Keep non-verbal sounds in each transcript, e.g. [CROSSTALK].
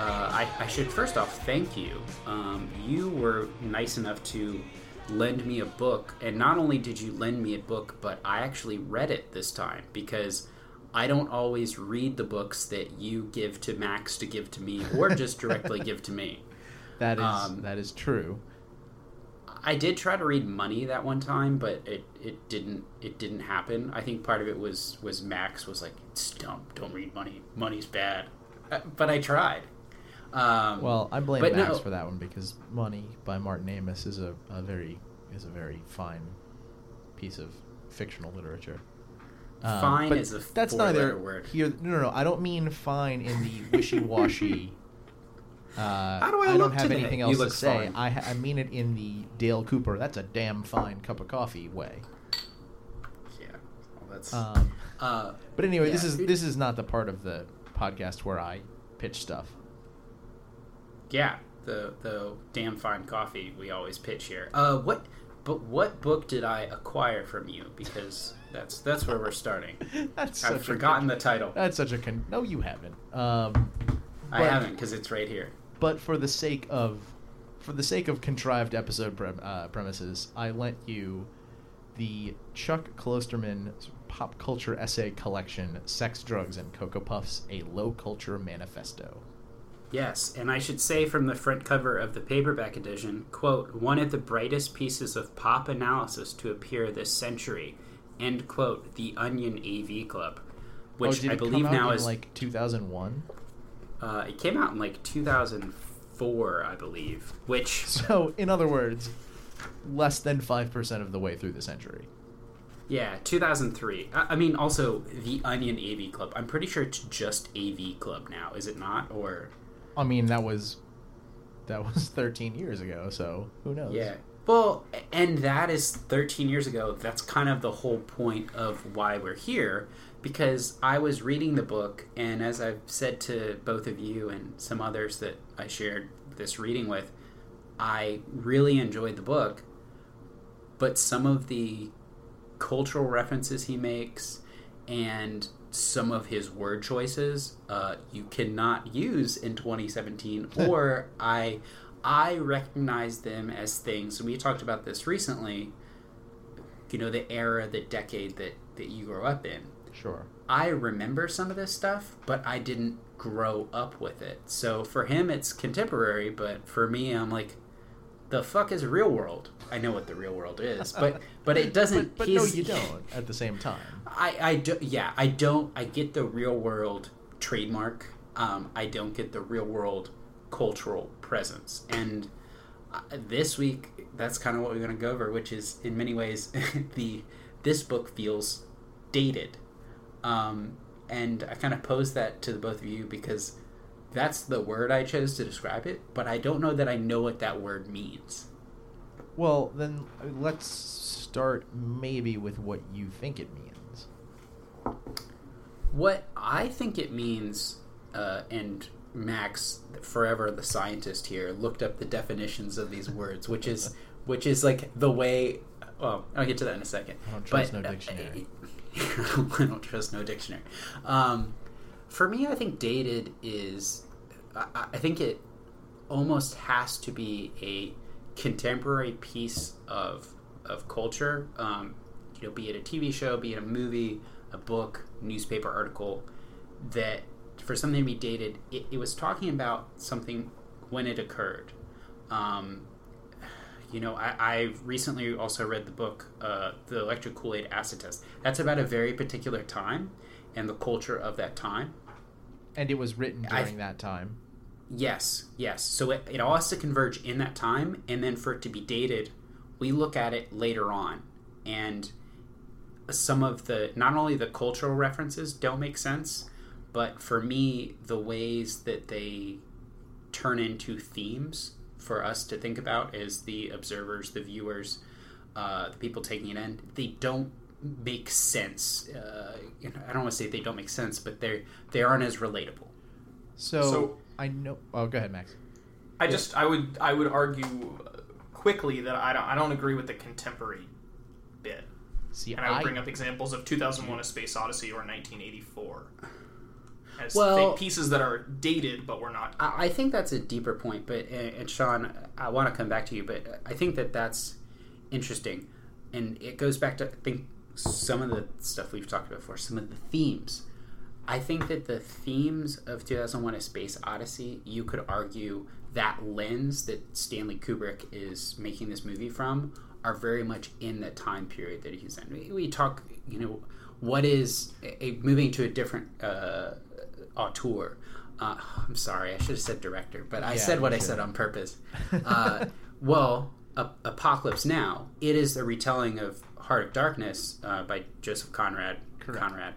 uh, I, I should first off thank you. Um, you were nice enough to lend me a book, and not only did you lend me a book, but I actually read it this time because I don't always read the books that you give to Max to give to me or [LAUGHS] just directly give to me. That is Um, that is true. I did try to read Money that one time, but it, it didn't it didn't happen. I think part of it was was Max was like, "Tsk, don't don't read Money. Money's bad, Uh, but I tried. Um, Well, I blame Max no- for that one because Money by Martin Amis is a, a very is a very fine piece of fictional literature. Um, Fine but is a that's neither word. here. No, no, no. I don't mean fine in the wishy-washy. [LAUGHS] Uh, How do I don't look have today? anything else to say. fine. I, ha- I mean it in the Dale Cooper. That's a damn fine cup of coffee way. yeah, well, that's Um, uh, But anyway, this is this is not the part of the podcast where I pitch stuff. Yeah the the damn fine coffee we always pitch here. Uh, what? But what book did I acquire from you? Because that's that's where we're starting. [LAUGHS] That's I've forgotten con- the title. That's such a con- no, you haven't. Um, I but- haven't because it's right here. But for the sake of for the sake of contrived episode prem- uh, premises, I lent you the Chuck Klosterman pop culture essay collection, "Sex, Drugs, and Cocoa Puffs: A Low Culture Manifesto." Yes, and I should say from the front cover of the paperback edition, quote, one of the brightest pieces of pop analysis to appear this century, end quote, the Onion AV Club, which oh, I it believe now in is like 2001. uh, it came out in like 2004, I believe, which [LAUGHS] So, in other words, less than five percent of the way through the century. yeah, 2003. I, I mean, also the Onion AV Club. I'm pretty sure it's just AV Club now, is it not? Or I mean, that was that was [LAUGHS] 13 years ago. So who knows? Yeah. Well, and that is 13 years ago. That's kind of the whole point of why we're here. Because I was reading the book, and as I've said to both of you and some others that I shared this reading with, I really enjoyed the book. But some of the cultural references he makes and some of his word choices uh, you cannot use in 2017 [LAUGHS] or i i recognize them as things and we talked about this recently you know the era the decade that that you grew up in Sure. i remember some of this stuff but i didn't grow up with it so for him it's contemporary but for me i'm like the fuck is real world i know what the real world is but but it [LAUGHS] doesn't But, but no, you don't. At the same time. I, I do, yeah, I don't. I get the real world trademark. Um, I don't get the real world cultural presence. And uh, this week, that's kind of what we're going to go over, which is in many ways [LAUGHS] the this book feels dated. Um, and I kind of posed that to the both of you because that's the word I chose to describe it, but I don't know that I know what that word means. Well, then let's start maybe with what you think it means. What I think it means, uh, and Max, forever the scientist here, looked up the definitions of these words, which is [LAUGHS] which is like the way. Well, I'll get to that in a second. I don't trust But, no uh, dictionary. [LAUGHS] I don't trust no dictionary. Um, for me, I think dated is. I, I think it almost has to be a contemporary piece of of culture. Um, you know, be it a TV show, be it a movie, a book, newspaper article, that for something to be dated, it, it was talking about something when it occurred. Um, you know, I, I recently also read the book, uh, The Electric Kool Aid Acid Test. That's about a very particular time and the culture of that time. And it was written during that time. Yes, yes. So it, it all has to converge in that time, and then for it to be dated, we look at it later on. And some of the, not only the cultural references don't make sense, but for me, the ways that they turn into themes for us to think about as the observers, the viewers, uh, the people taking it in. They don't make sense. Uh, you know, I don't want to say they don't make sense, but they they aren't as relatable. So, So- I know. Oh, go ahead, Max. I just I would I would argue uh, quickly that I don't I don't agree with the contemporary bit, See, and I would I bring up examples of 2001: A Space Odyssey or 1984 as Well- pieces that are dated but we're not. I I think that's a deeper point, but and and Sean, I want to come back to you, but I think that that's interesting, and it goes back to I think some of the stuff we've talked about before, some of the themes. I think that the themes of 2001: A Space Odyssey, you could argue that lens that Stanley Kubrick is making this movie from are very much in the time period that he's in. We, we talk, you know, what is a, moving to a different uh, auteur. Uh, I'm sorry, I should have said director, but I Yeah, said what you I said on purpose. [LAUGHS] Uh, well, A- Apocalypse Now, it is a retelling of Heart of Darkness uh, by Joseph Conrad. Correct. Conrad.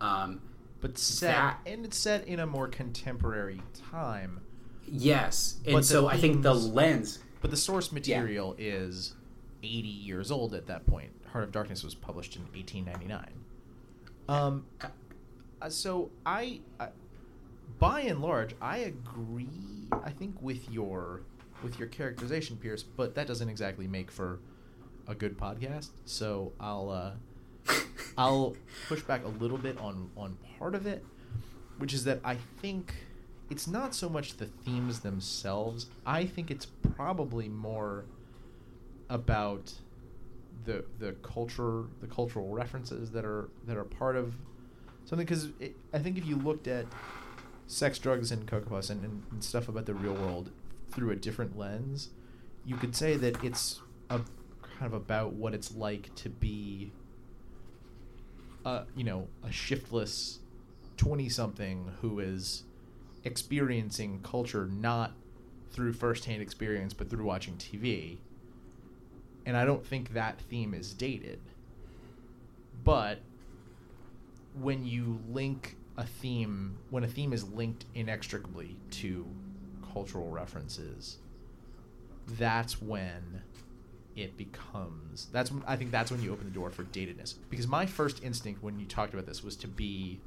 Um, but set that- and it's set in a more contemporary time. yes, and so I think the lens. But the source material is 80 years old at that point. Heart of Darkness was published in 1899. Um, uh, so I, I, by and large, I agree. I think with your with your characterization, Pierce, but that doesn't exactly make for a good podcast. So I'll uh, [LAUGHS] I'll push back a little bit on on part of it, which is that I think it's not so much the themes themselves. I think it's probably more about the the culture, the cultural references that are that are part of something. Because I think if you looked at sex, drugs, and Cocoa Puffs and, and, and stuff about the real world through a different lens, you could say that it's a kind of about what it's like to be a you know a shiftless 20 something who is experiencing culture not through firsthand experience but through watching TV. And I don't think that theme is dated. But when you link a theme, when a theme is linked inextricably to cultural references, that's when it becomes that's when I think that's when you open the door for datedness. Because my first instinct when you talked about this was to be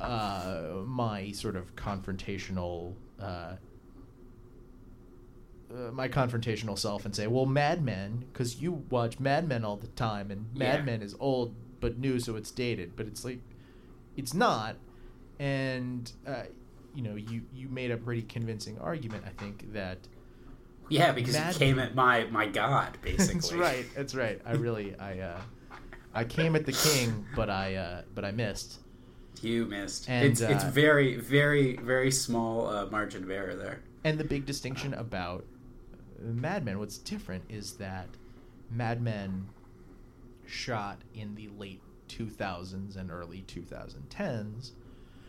uh, my sort of confrontational uh, uh, my confrontational self and say, well, Mad Men, because you watch Mad Men all the time, and Mad Yeah. Men is old but new, so it's dated. But it's like, it's not. And uh, you know, you you made a pretty convincing argument, I think, that Yeah, because Mad- came at my my god, [LAUGHS] basically. that's right. That's right. I really, I, uh, I came at the king, but I, uh, but I missed. You missed. And, it's it's uh, very very very small uh, margin of error there. And the big distinction about Mad Men, what's different is that Mad Men shot in the late 2000s and early 2010s,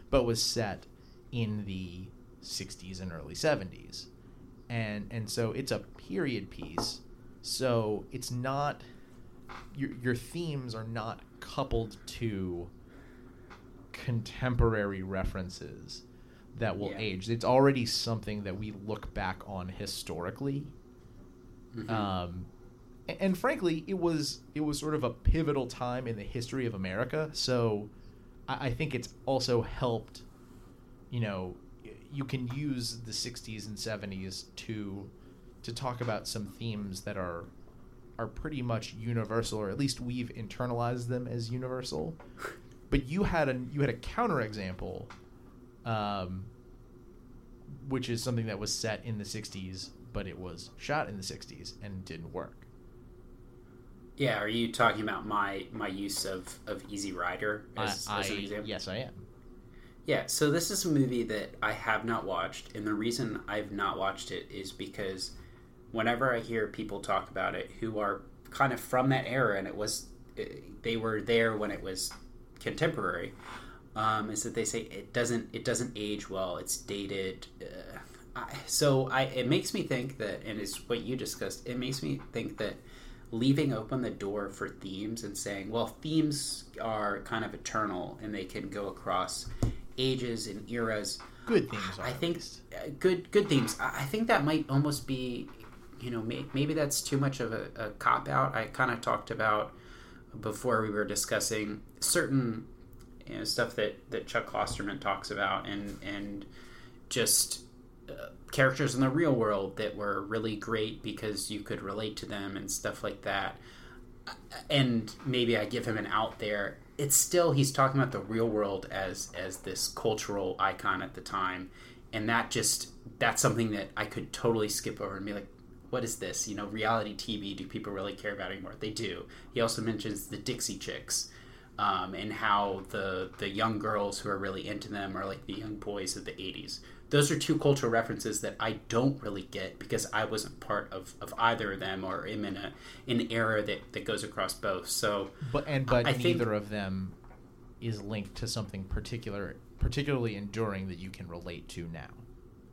but was set in the 60s and early 70s. And and so it's a period piece. So it's not your your themes are not coupled to contemporary references that will Yeah. age. It's already something that we look back on historically. Mhm. Um, and frankly, it was it was sort of a pivotal time in the history of America. So I, I think it's also helped. You know, you can use the '60s and '70s to to talk about some themes that are are pretty much universal, or at least we've internalized them as universal. [LAUGHS] But you had a you had a counterexample, um, which is something that was set in the '60s, but it was shot in the '60s and didn't work. Yeah, are you talking about my my use of of Easy Rider as, I, as an example? yes, I am. Yeah, so this is a movie that I have not watched, and the reason I've not watched it is because whenever I hear people talk about it who are kind of from that era, and it was eh, they were there when it was contemporary, um, is that they say it doesn't it doesn't age well, it's dated. Uh, I, so I it makes me think that, and it's what you discussed. It makes me think that leaving open the door for themes and saying, well, themes are kind of eternal and they can go across ages and eras. good themes are. I think uh, good good themes. I think that might almost be, you know, may, maybe that's too much of a, a cop out. I kind of talked about before we were discussing certain you know, stuff that that Chuck Klosterman talks about, and and just characters in the real world that were really great because you could relate to them and stuff like that. And maybe I give him an out there. It's still he's talking about the real world as as this cultural icon at the time, and that just that's something that I could totally skip over and be like, what is this? You know, reality TV. Do people really care about anymore? They do. He also mentions the Dixie Chicks, um, and how the the young girls who are really into them are like the young boys of the '80s. Those are two cultural references that I don't really get because I wasn't part of, of either of them or am in a an era that, that goes across both. So But and but I think- neither of them is linked to something particular, particularly enduring that you can relate to now.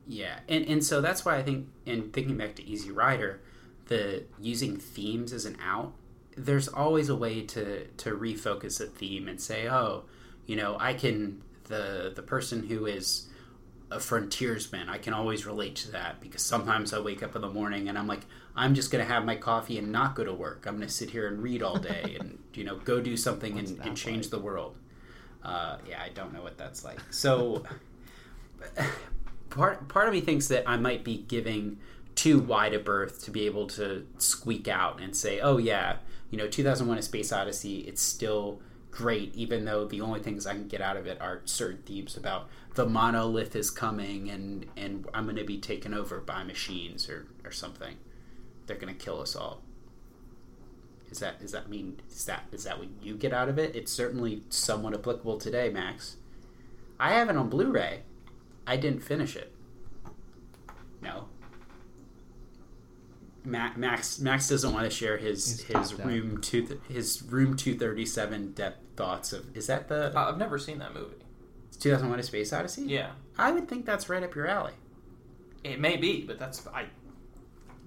Yeah, and and so that's why I think, in thinking back to Easy Rider, the using themes as an out, there's always a way to to refocus a theme and say, oh, you know, I can the the person who is a frontiersman, I can always relate to that because sometimes I wake up in the morning and I'm like, I'm just gonna have my coffee and not go to work. I'm gonna sit here and read all day [LAUGHS] and you know go do something and, and change like? the world. Uh, yeah, I don't know what that's like. So [LAUGHS] part part of me thinks that I might be giving too wide a berth to be able to squeak out and say, "Oh yeah, you know, 2001: A Space Odyssey. It's still great, even though the only things I can get out of it are certain themes about the monolith is coming and and I'm going to be taken over by machines or or something. They're going to kill us all." Is that is that mean is that is that what you get out of it? It's certainly somewhat applicable today, Max. I have it on Blu-ray. I didn't finish it. No. Ma- Max Max doesn't want to share his his tapped out. room two his room two thirty seven depth thoughts of is that the Uh, I've never seen that movie. two thousand one a space odyssey? Yeah, I would think that's right up your alley. it may be, but that's I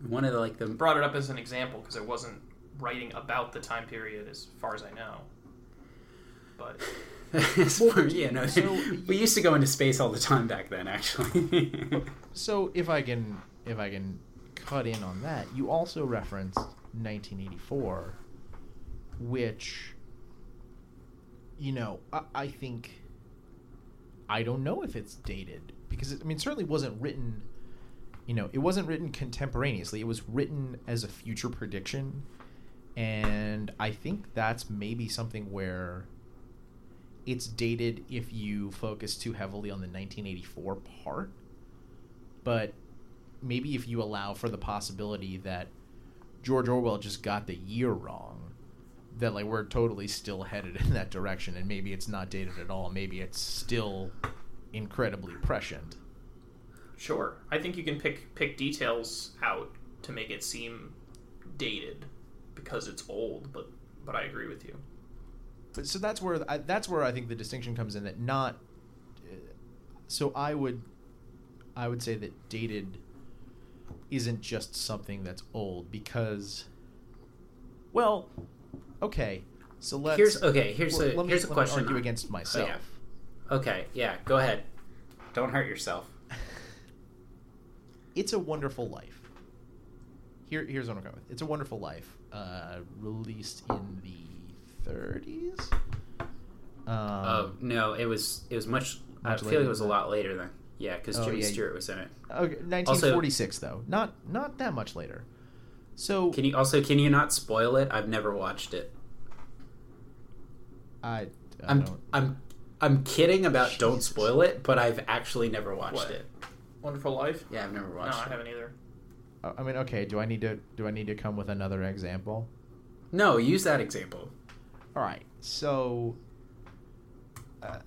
One of the like the brought it up as an example because I wasn't writing about the time period as far as I know. But [LAUGHS] yeah no so- [LAUGHS] we used to go into space all the time back then actually. [LAUGHS] So if I can if I can cut in on that, you also referenced 1984, which you know I, I think I don't know if it's dated because it, I mean it certainly wasn't written. You know, it wasn't written contemporaneously. It was written as a future prediction, and I think that's maybe something where it's dated if you focus too heavily on the 1984 part but maybe if you allow for the possibility that George Orwell just got the year wrong, that like we're totally still headed [LAUGHS] in that direction, and maybe it's not dated at all. Maybe it's still incredibly prescient. sure, I think you can pick pick details out to make it seem dated because it's old. But but I agree with you. But so that's where I, that's where I think the distinction comes in. That not. uh, So I would, I would say that dated isn't just something that's old because, well, okay. So let's here's okay. Here's well, a let me- here's a question. argue against myself. Oh, yeah. Okay, yeah, go ahead. Don't hurt yourself. [LAUGHS] It's a Wonderful Life. Here, here's what I'm going with. It's a Wonderful Life, uh, released in the 30s. Um, oh no, it was it was much. I feel like it was a lot later than yeah, because Oh, Jimmy yeah, Stewart was in it. Okay, 1946 though, not not that much later. So Can you also can you not spoil it? I've never watched it. I, I I'm don't. I'm I'm kidding about don't spoil it, but I've actually never watched What? it. Wonderful Life. Yeah, I've never watched. No, watched I it. haven't either. I mean, okay. Do I need to do I need to come with another example? No, use that example. All right. So uh,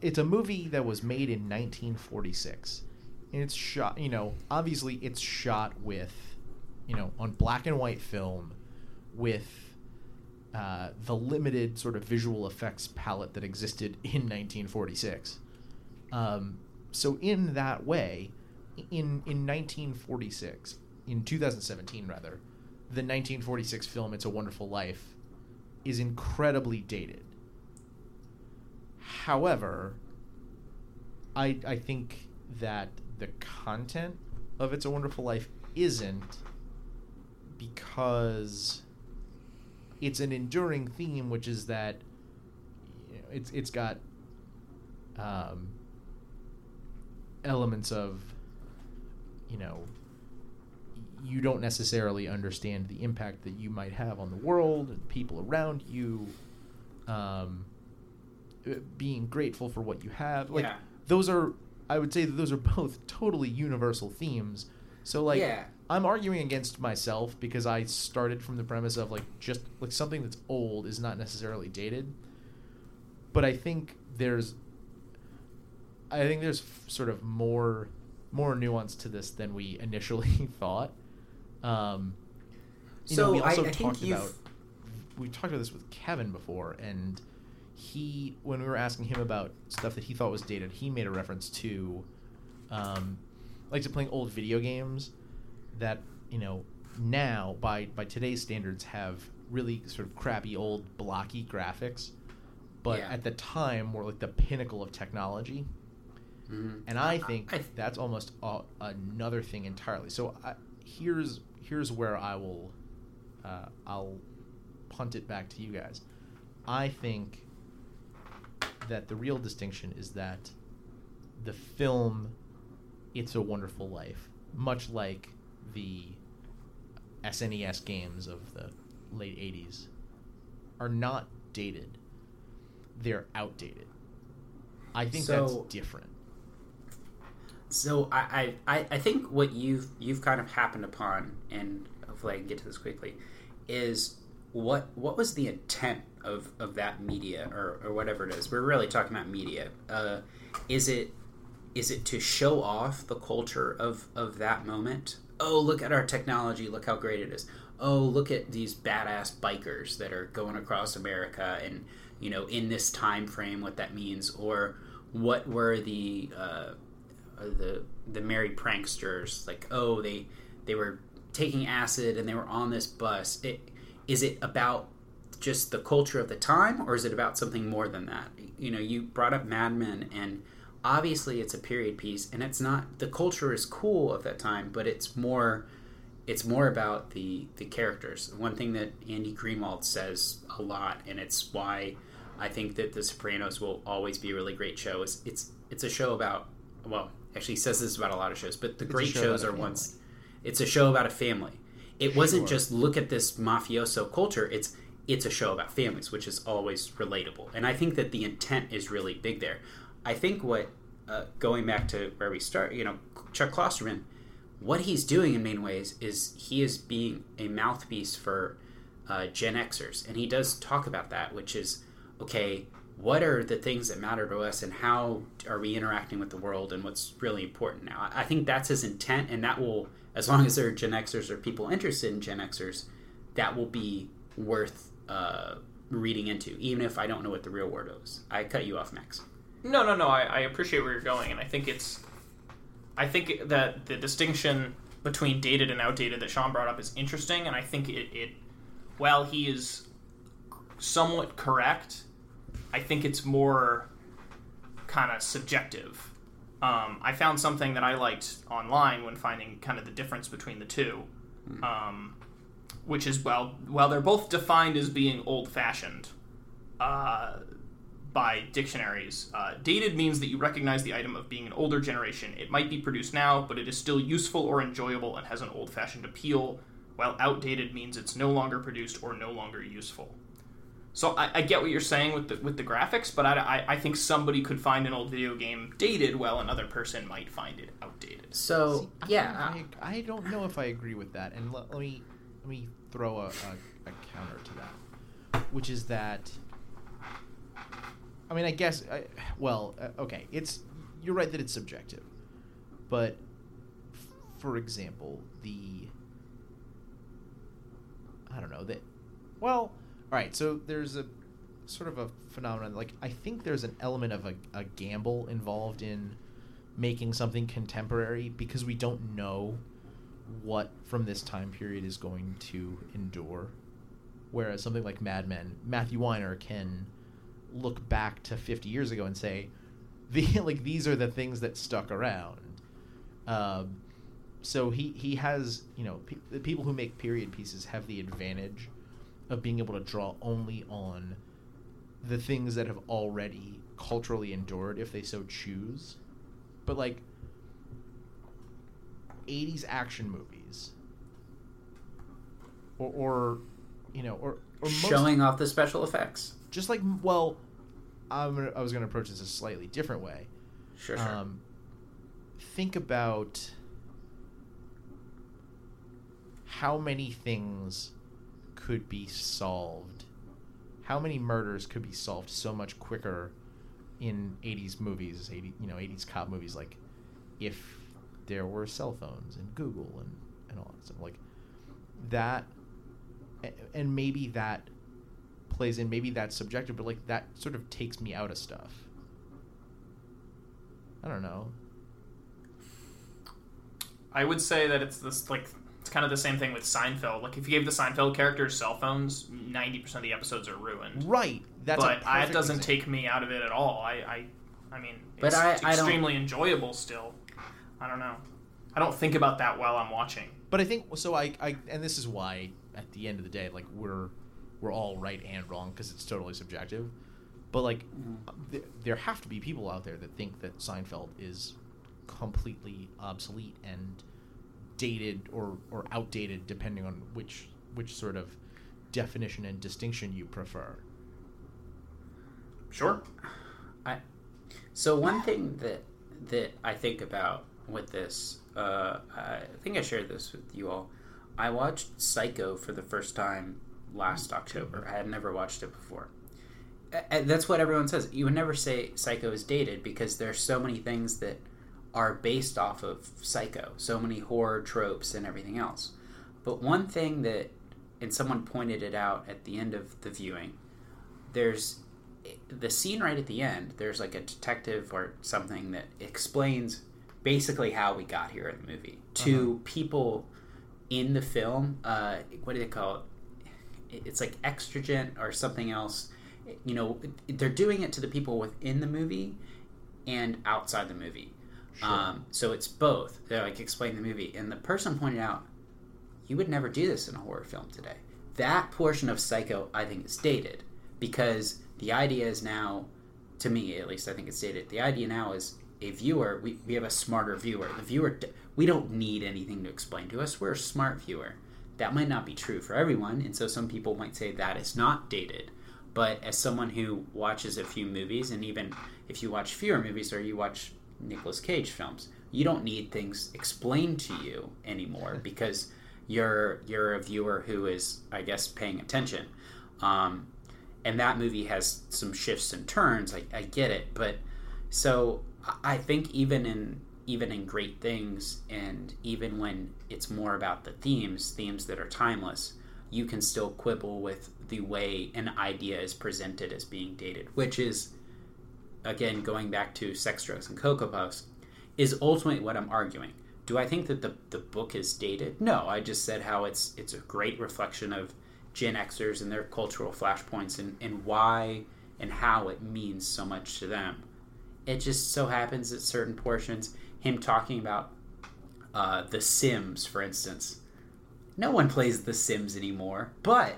it's a movie that was made in 1946. And it's shot, you know, obviously it's shot with, you know, on black and white film with uh, the limited sort of visual effects palette that existed [LAUGHS] in 1946. Um, so in that way, in in 1946, in 2017 rather, the 1946 film "It's a Wonderful Life" is incredibly dated. However, I I think that the content of It's a Wonderful Life isn't because it's an enduring theme, which is that it's it's got um, elements of you know you don't necessarily understand the impact that you might have on the world and people around you. Um, being grateful for what you have, like Yeah. those are, I would say that those are [LAUGHS] both totally universal themes. So like, Yeah. I'm arguing against myself because I started from the premise of like just like something that's old is not necessarily dated. But I think there's I think there's f- sort of more more nuance to this than we initially [LAUGHS] thought. Um you know, So, we also I think talked about we talked about this with Kevin before and he when we were asking him about stuff that he thought was dated, he made a reference to um like to playing old video games that you know now by by today's standards have really sort of crappy old blocky graphics but Yeah. at the time were like the pinnacle of technology Mhm. and i think I- that's almost a, another thing entirely so I, here's here's where i will uh, i'll punt it back to you guys i think that the real distinction is that the film it's a wonderful life much like the snes games of the late 80s are not dated. They're outdated. I think So- that's different. So I, I, I- think what you've you've kind of happened upon, and hopefully I can get to this quickly, is what what was the intent of, of that media or, or whatever it is? We're really talking about media. Uh, is it is it to show off the culture of, of that moment? Oh, look at our technology! Look how great it is! Oh, look at these badass bikers that are going across America, and you know, in this time frame, what that means, or what were the uh, uh, the the Merry Pranksters like oh they they were taking acid and they were on this bus it is it about just the culture of the time or is it about something more than that? You know you brought up mad men and obviously it's a period piece and it's not the culture is cool of that time but it's more it's more about the the characters. One thing that andy greenwald says a lot and it's why i think that the sopranos will always be a really great show is it's it's a show about well actually he says this about a lot of shows but the It's great show shows are ones it's a show about a family it wasn't Sure. just look at this mafioso culture. It's it's a show about families which is always relatable. And i think that the intent is really big there. I think what uh, going back to where we start you know chuck klosterman what he's doing in main ways is he is being a mouthpiece for uh, gen xers. And he does talk about that which is okay what are the things that matter to us and how are we interacting with the world and what's really important now? I I think that's his intent and that will as long as there are gen xers or people interested in gen xers that will be worth uh, reading into even if i don't know what the real word is i cut you off max No, no, no. I, I appreciate where you're going, and I think it's, I think that the distinction between dated and outdated that Sean brought up is interesting, and I think it, it while he is somewhat correct, I think it's more kind of subjective. Um, I found something that I liked online when finding kind of the difference between the two, um, which is well, while they're both defined as being old-fashioned, uh, by dictionaries. Uh, dated means that you recognize the item of being an older generation. It might be produced now, but it is still useful or enjoyable and has an old fashioned appeal, while outdated means it's no longer produced or no longer useful. So I, I get what you're saying with the with the graphics, but I, I, I think somebody could find an old video game dated, while another person might find it outdated. so See, yeah don't- I, I don't know if I agree with that, and let, let me let me throw a, a, a counter to that, which is that. I mean, I guess. I, well, uh, okay, it's you're right that it's subjective, but f- for example, the I don't know that. Well, all right. So there's a sort of a phenomenon. Like I think there's an element of a, a gamble involved in making something contemporary because we don't know what from this time period is going to endure. Whereas something like Mad Men, Matthew Weiner can look back to 50 years ago and say, [LAUGHS] the like these are the things that stuck around. Um, so he he has you know pe- the people who make period pieces have the advantage of being able to draw only on the things that have already culturally endured if they so choose. But like 80s action movies or, or you know or, or most, Showing off the special effects. just like well I'm gonna, I was going to approach this a slightly different way. Sure, sure. Um, think about how many things could be solved. How many murders could be solved so much quicker in 80s movies, 80 you know 80s cop movies like if there were cell phones and Google and and all that stuff? Like that and maybe that plays in maybe that's subjective but like that sort of takes me out of stuff. I don't know. I would say that it's this like kind of the same thing with Seinfeld. Like if you gave the Seinfeld characters cell phones, ninety percent of the episodes are ruined. right that's a but I, it doesn't example. take me out of it at all. I, I, I mean, But it's I- I extremely enjoyable still. I don't know. I don't think about that while I'm watching. but i think so I, I and this is why at the end of the day like we're we're all right and wrong because it's totally subjective but like mm-hmm. th- there have to be people out there that think that seinfeld is completely obsolete and dated or or outdated depending on which which sort of definition and distinction you prefer Sure. I so one thing that that I think about with this, uh, I think I shared this with you all. I watched Psycho for the first time last October. I had never watched it before. And that's what everyone says. You would never say Psycho is dated because there's so many things that are based off of Psycho, so many horror tropes and everything else. But one thing that, and someone pointed it out at the end of the viewing, there's the scene right at the end. There's like a detective or something that explains basically how we got here in the movie to people in the film. Uh, what do they call it? It's like extragent or something else. You know, they're doing it to the people within the movie and outside the movie. Um, so it's both. They're like explain the movie, and the person pointed out, you would never do this in a horror film today. That portion of Psycho, I think, is dated because the idea is now, to me at least, I think it's dated. The idea now is a viewer. We, we have a smarter viewer. The viewer, we don't need anything to explain to us. We're a smart viewer. That might not be true for everyone, and so some people might say that is not dated. But as someone who watches a few movies, and even if you watch fewer movies or you watch Nicolas Cage films, you don't need things explained to you anymore [LAUGHS] because you're you're a viewer who is, I guess, paying attention. Um, and that movie has some shifts and turns. I, I get it, but so I- I think even in even in great things, and even when it's more about the themes, themes that are timeless, you can still quibble with the way an idea is presented as being dated, which is again going back to sex, drugs, and cocoa puffs, is ultimately what I'm arguing. Do I think that the the book is dated? No, I just said how it's it's a great reflection of Gen Xers and their cultural flashpoints and, and why and how it means so much to them. It just so happens that certain portions, him talking about uh, The Sims, for instance, no one plays The Sims anymore, but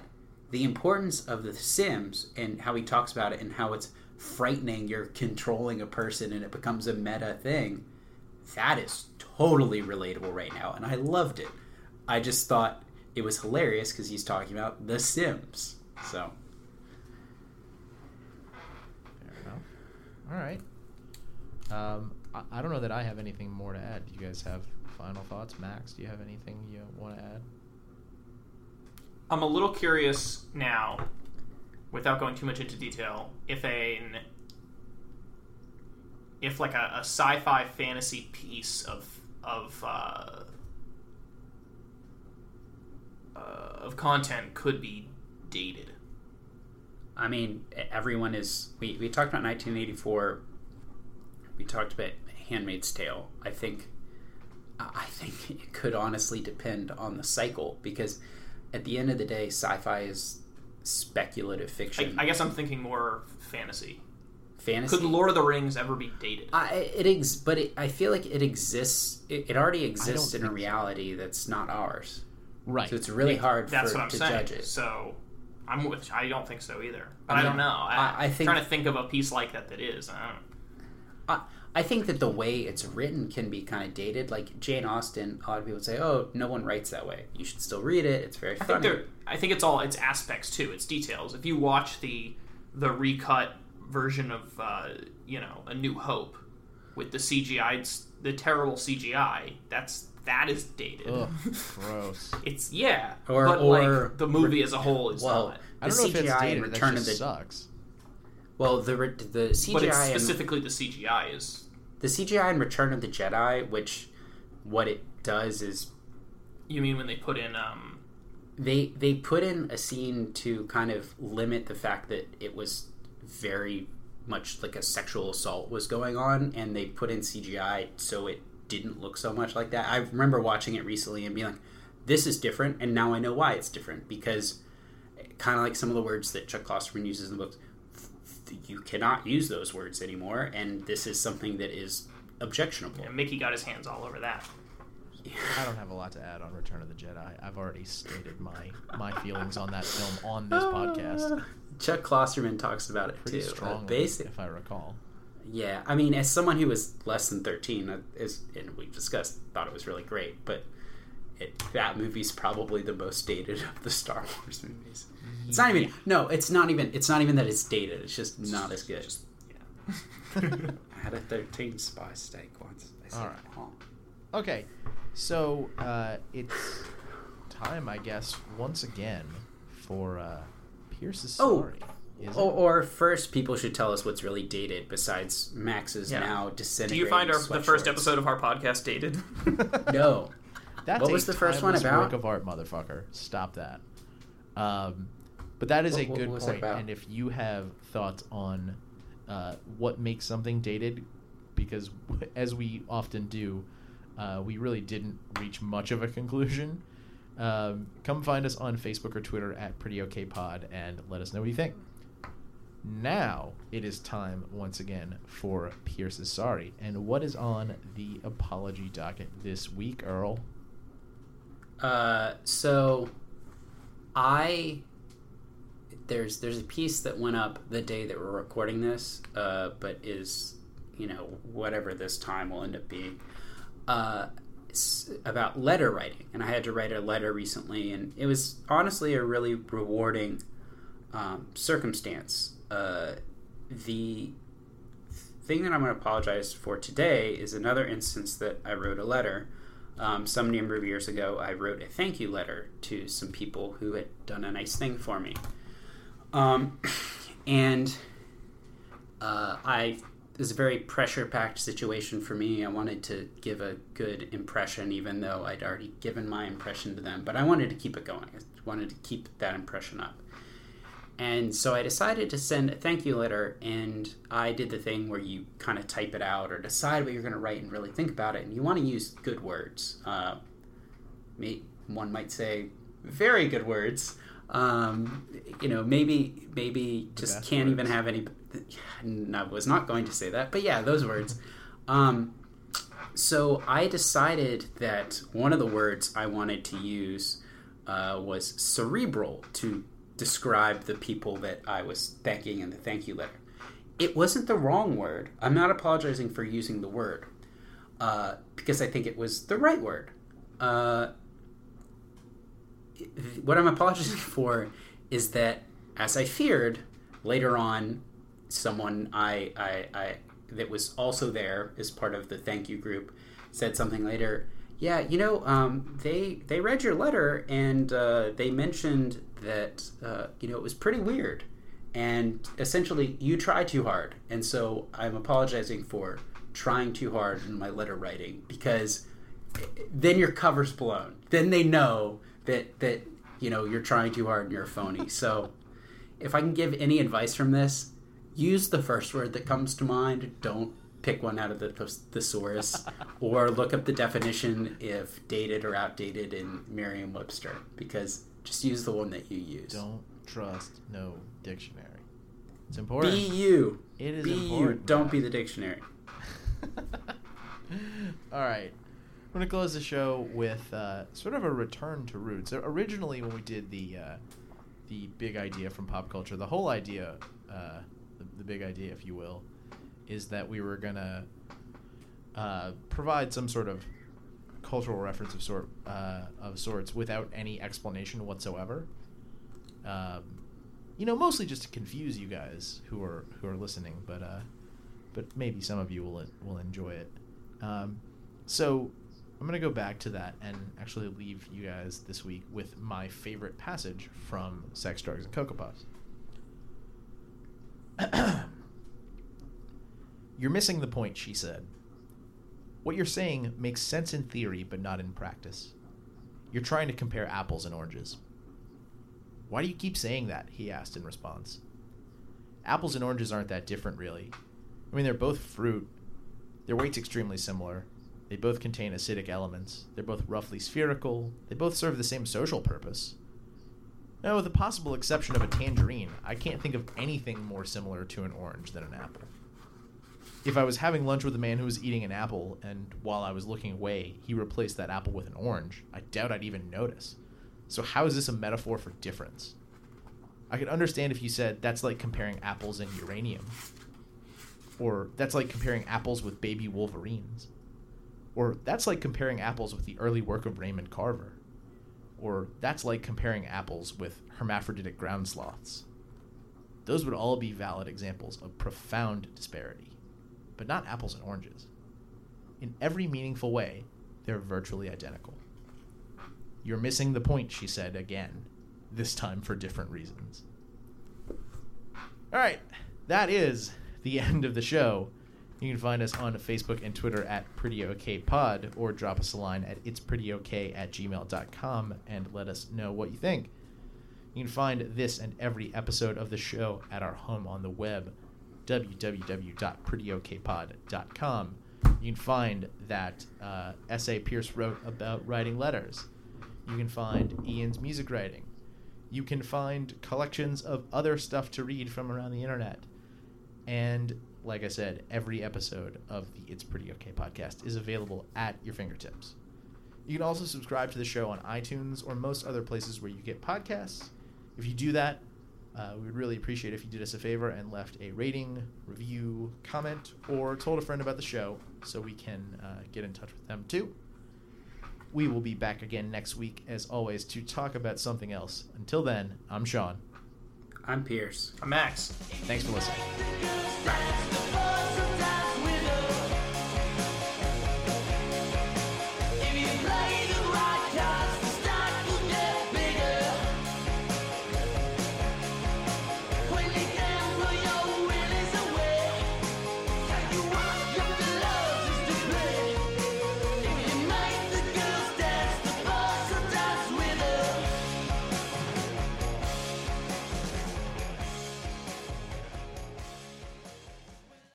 the importance of The Sims and how he talks about it and how it's frightening, you're controlling a person and it becomes a meta thing, that is totally relatable right now, and I loved it. I just thought it was hilarious because he's talking about The Sims. So, Fair enough. All right. Um, I, I don't know that I have anything more to add. Do you guys have final thoughts? Max, do you have anything you want to add? I'm a little curious now, without going too much into detail, if an if like a, a sci-fi fantasy piece of of uh, uh, of content could be dated. I mean, everyone is. We, we talked about 1984. We talked about Handmaid's Tale. I think. I think [LAUGHS] it could honestly depend on the cycle because, at the end of the day, sci-fi is speculative fiction. I guess I'm thinking more fantasy. fantasy. Could Lord of the Rings ever be dated? I, it ex- but it, I feel like it exists. It, it already exists in a think so. reality that's not ours. Right. So it's really hard That's for what I'm to saying. judge it. So I'm with. I don't think so either. But I I, don't know. I, I- I am think- trying to think of a piece like that that is. I don't, I, I think that the way it's written can be kind of dated. Like Jane Austen, a lot of people say, "Oh, no one writes that way. You should still read it. It's very I funny." there. I think it's all. It's aspects too. It's details. If you watch the the recut version of uh, you know A New Hope with the CGI, the terrible CGI, that's that is dated. Ugh, [LAUGHS] gross. It's yeah, Or- but or- like the movie as a whole is well, not. I don't The know if it's CGI in dated. That Return just of the- sucks. well, the re- the But it's CGI and specifically the CGI is. The CGI in Return of the Jedi, which what it does is You mean when they put in um, they they put in a scene to kind of limit the fact that it was very much like a sexual assault was going on and they put in CGI so it didn't look so much like that. I remember watching it recently and being like this is different and now I know why it's different because kind of like some of the words that Chuck Klosterman uses in the books you cannot use those words anymore and this is something that is objectionable. yeah, Mickey got his hands all over that. I don't have a lot to add on Return of the Jedi. I've already stated my my feelings on that film on this [LAUGHS] podcast Chuck Klosterman talks about it pretty too. Uh, strongly, basic, if I recall. Yeah, I mean, as someone who was less than thirteen, uh, is and we've discussed, thought it was really great, but it, that movie's probably the most dated of the Star Wars movies. It's not even. No, it's not even. It's not even that it's dated. It's just not as good. [LAUGHS] Yeah. [LAUGHS] I had a thirteen spy steak once. I said, All right. "Oh." Okay, so uh, it's time, I guess, once again for uh, Pierce's Oh. story. Is Or, or first, people should tell us what's really dated besides Max's Yeah. now Do you find our the first episode of our podcast dated? No. [LAUGHS] That's What a was the first one about? Work of art, motherfucker. Stop that. Um, but that is What- a what good point. And if you have thoughts on uh, what makes something dated, because [LAUGHS] as we often do, uh, we really didn't reach much of a conclusion. Um, come find us on Facebook or Twitter at Pretty OK Pod and let us know what you think. Now it is time once again for Pierce's sorry. And what is on the apology docket this week, Earl? Uh, so I there's there's a piece that went up the day that we're recording this, uh, but is you know whatever this time will end up being. Uh, about letter writing, and I had to write a letter recently, and it was honestly a really rewarding um, circumstance. Uh, the thing that I'm going to apologize for today is another instance that I wrote a letter. Um, some number of years ago, I wrote a thank you letter to some people who had done a nice thing for me. Um, [CLEARS THROAT] and uh, I it was a very pressure packed situation for me. I wanted to give a good impression, even though I'd already given my impression to them. But I wanted to keep it going. I wanted to keep that impression up. And so I decided to send a thank you letter, and I did the thing where you kind of type it out or decide what you're going to write and really think about it. And you want to use good words. Uh, one might say very good words. Um, you know, maybe maybe just can't even have any. [LAUGHS] I was not going to say that, but yeah, those words. Um, so I decided that one of the words I wanted to use uh, was cerebral to describe the people that I was thanking in the thank you letter. It wasn't the wrong word. I'm not apologizing for using the word uh, because I think it was the right word. Uh, what I'm apologizing [LAUGHS] for is that, as I feared, later on, someone I, I, I that was also there as part of the thank you group said something later. Yeah, you know, um, they they read your letter and uh, they mentioned that uh, you know it was pretty weird, and essentially you try too hard, and so I'm apologizing for trying too hard in my letter writing because then your cover's blown. Then they know that that you know you're trying too hard and you're a phony. [LAUGHS] So if I can give any advice from this, use the first word that comes to mind. Don't pick one out of the thesaurus [LAUGHS] or look up the definition if dated or outdated in Merriam-Webster because just use the one that you use. Don't trust no dictionary. It's important. Be you. It is be you. important, Don't be the dictionary. [LAUGHS] All right. I'm going to close the show with uh, sort of a return to roots. So originally, when we did the uh, the big idea from pop culture, the whole idea, uh, the, the big idea, if you will, is that we were going to uh, provide some sort of cultural reference of sort uh, of sorts without any explanation whatsoever. Um, you know, mostly just to confuse you guys who are who are listening, but uh, but maybe some of you will will enjoy it. Um, so I'm gonna go back to that and actually leave you guys this week with my favorite passage from Sex, Drugs, and Cocoa Puffs. [CLEARS THROAT] You're missing the point, she said. What you're saying makes sense in theory, but not in practice. You're trying to compare apples and oranges. Why do you keep saying that? he asked in response. Apples and oranges aren't that different, really. I mean, they're both fruit. Their weight's extremely similar. They both contain acidic elements. They're both roughly spherical. They both serve the same social purpose. Now, with the possible exception of a tangerine, I can't think of anything more similar to an orange than an apple. If I was having lunch with a man who was eating an apple, and while I was looking away, he replaced that apple with an orange, I doubt I'd even notice. So, how is this a metaphor for difference? I could understand if you said that's like comparing apples and uranium. Or that's like comparing apples with baby wolverines. Or that's like comparing apples with the early work of Raymond Carver. Or that's like comparing apples with hermaphroditic ground sloths. Those would all be valid examples of profound disparity, but not apples and oranges. In every meaningful way, they're virtually identical. You're missing the point, she said again, this time for different reasons. All right, that is the [LAUGHS] end of the show. You can find us on Facebook and Twitter at Pretty Okay Pod or drop us a line at it's pretty okay at gmail.com and let us know what you think. You can find this and every episode of the show at our home on the web, www.prettyokpod.com. You can find that uh, essay Pierce wrote about writing letters. You can find Ian's music writing. You can find collections of other stuff to read from around the internet. And like I said, every episode of the It's Pretty Okay podcast is available at your fingertips. You can also subscribe to the show on iTunes or most other places where you get podcasts. If you do that, uh, we would really appreciate if you did us a favor and left a rating, review, comment, or told a friend about the show so we can uh, get in touch with them too. We will be back again next week, as always, to talk about something else. Until then, I'm Sean. I'm Pierce. I'm Max. Thanks for listening. That's the